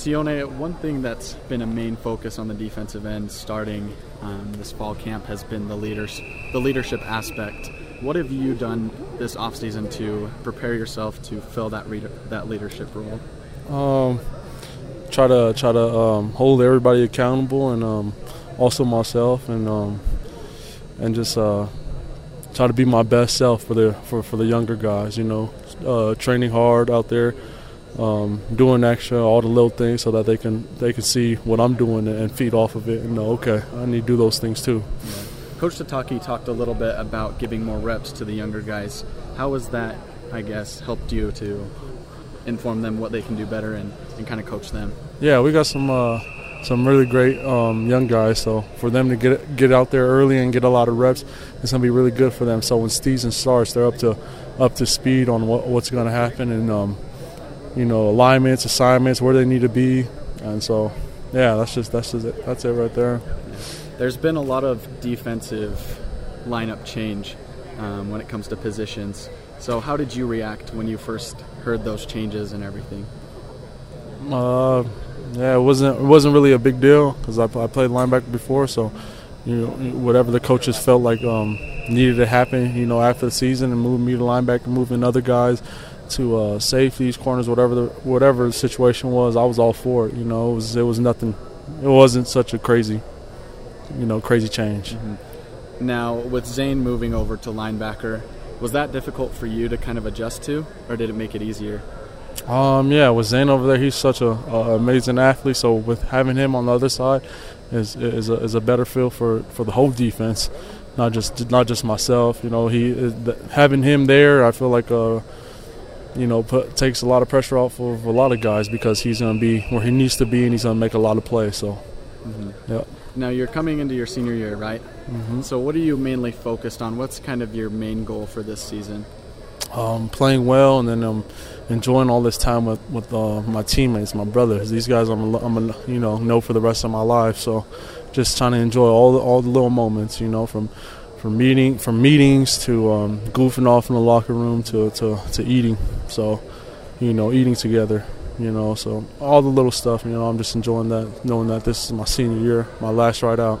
Sione, one thing that's been a main focus on the defensive end starting um, this fall camp has been the leaders, the leadership aspect. What have you done this offseason to prepare yourself to fill that reader, that leadership role? Um, try to try to um, hold everybody accountable and um, also myself and um, and just uh, try to be my best self for the for, for the younger guys. You know, uh, training hard out there, um, doing extra, all the little things, so that they can they can see what I'm doing and feed off of it and know, okay, I need to do those things too. Yeah. Coach Sitake talked a little bit about giving more reps to the younger guys. How has that, I guess, helped you to inform them what they can do better and, and kind of coach them? Yeah, we got some uh, some really great um, young guys. So for them to get get out there early and get a lot of reps, it's gonna be really good for them. So when season starts, they're up to up to speed on what, what's going to happen and um, you know alignments, assignments, where they need to be, and so yeah, that's just that's just it. That's it right there. There's been a lot of defensive lineup change um, when it comes to positions. So how did you react when you first heard those changes and everything? Uh, yeah, it wasn't it wasn't really a big deal because I, I, played linebacker before, so you know whatever the coaches felt like um, needed to happen, you know, after the season and moving me to linebacker, moving other guys to uh, safeties, corners, whatever the whatever the situation was, I was all for it. You know, it was it was nothing. It wasn't such a crazy, you know, crazy change. Mm-hmm. Now with Zane moving over to linebacker, was that difficult for you to kind of adjust to, or did it make it easier? Um, yeah, with Zane over there, he's such a, a, amazing athlete. So with having him on the other side, is is a, is a better feel for, for the whole defense, not just not just myself. You know, he having him there, I feel like uh, you know, put, takes a lot of pressure off of a lot of guys because he's going to be where he needs to be and he's going to make a lot of plays. So, mm-hmm. yeah. Now you're coming into your senior year, right? Mm-hmm. So what are you mainly focused on? What's kind of your main goal for this season? Um, playing well and then um, enjoying all this time with with uh, my teammates, my brothers. These guys, I'm, I'm a, you know know for the rest of my life. So, just trying to enjoy all the all the little moments. You know, from from meeting from meetings to um, goofing off in the locker room to, to to eating. So, you know, eating together. You know, so all the little stuff. You know, I'm just enjoying that, knowing that this is my senior year, my last ride out.